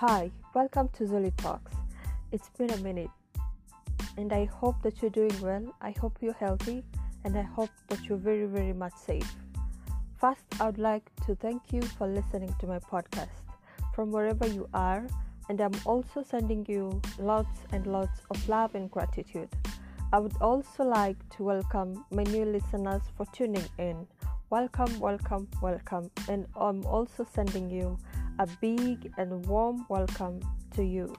Hi, welcome to Zuli Talks. It's been a minute, and I hope that you're doing well. I hope you're healthy, and I hope that you're very, very much safe. First, I would like to thank you for listening to my podcast from wherever you are, and I'm also sending you lots and lots of love and gratitude. I would also like to welcome my new listeners for tuning in. Welcome, welcome, welcome, and I'm also sending you a big and warm welcome to you.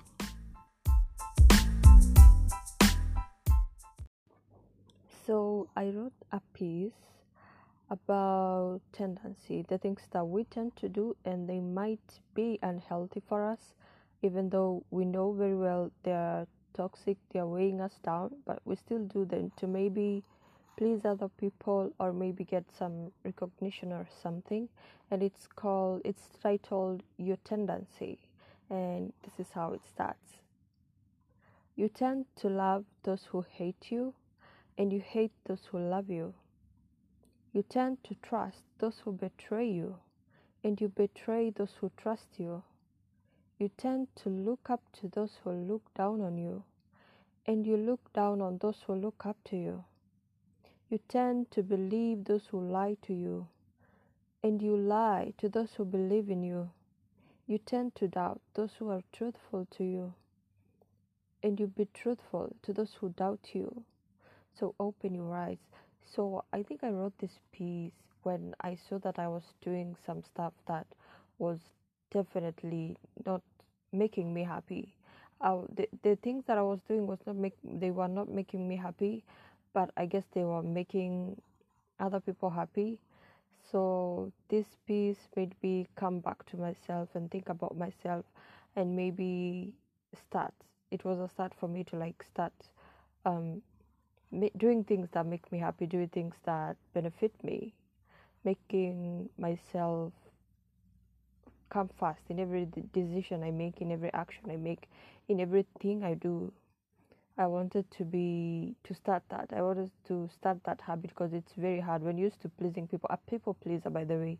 So, I wrote a piece about tendency, the things that we tend to do, and they might be unhealthy for us, even though we know very well they are toxic, they are weighing us down, but we still do them to maybe please other people or maybe get some recognition or something. And it's called it's titled your tendency and this is how it starts. You tend to love those who hate you and you hate those who love you. You tend to trust those who betray you and you betray those who trust you. You tend to look up to those who look down on you and you look down on those who look up to you you tend to believe those who lie to you, and you lie to those who believe in you. You tend to doubt those who are truthful to you, and you be truthful to those who doubt you. So open your eyes. So I think I wrote this piece when I saw that I was doing some stuff that was definitely not making me happy. Uh, the the things that I was doing was not make they were not making me happy but I guess they were making other people happy. So this piece made me come back to myself and think about myself and maybe start. It was a start for me to like start um, doing things that make me happy, doing things that benefit me, making myself come fast in every decision I make, in every action I make, in everything I do. I wanted to be to start that. I wanted to start that habit because it's very hard when you're used to pleasing people. A people pleaser, by the way.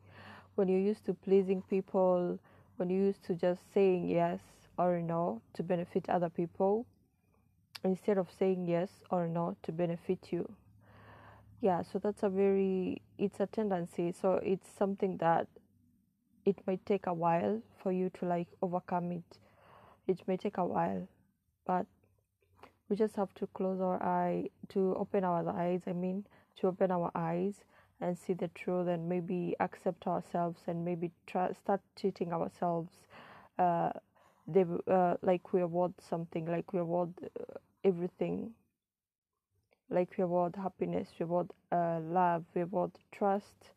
When you're used to pleasing people, when you're used to just saying yes or no to benefit other people, instead of saying yes or no to benefit you. Yeah, so that's a very it's a tendency. So it's something that it might take a while for you to like overcome it. It may take a while, but we just have to close our eye to open our eyes i mean to open our eyes and see the truth and maybe accept ourselves and maybe try start treating ourselves. Uh, they uh, like we award something like we award uh, everything. Like we award happiness we award uh, love we award trust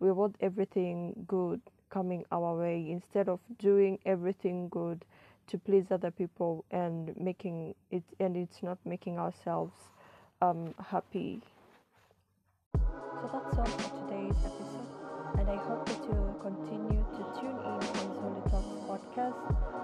we award everything good coming our way instead of doing everything good to please other people and making it and it's not making ourselves um, happy. So that's all for today's episode and i hope that you'll continue to tune in on Zoli Talks podcast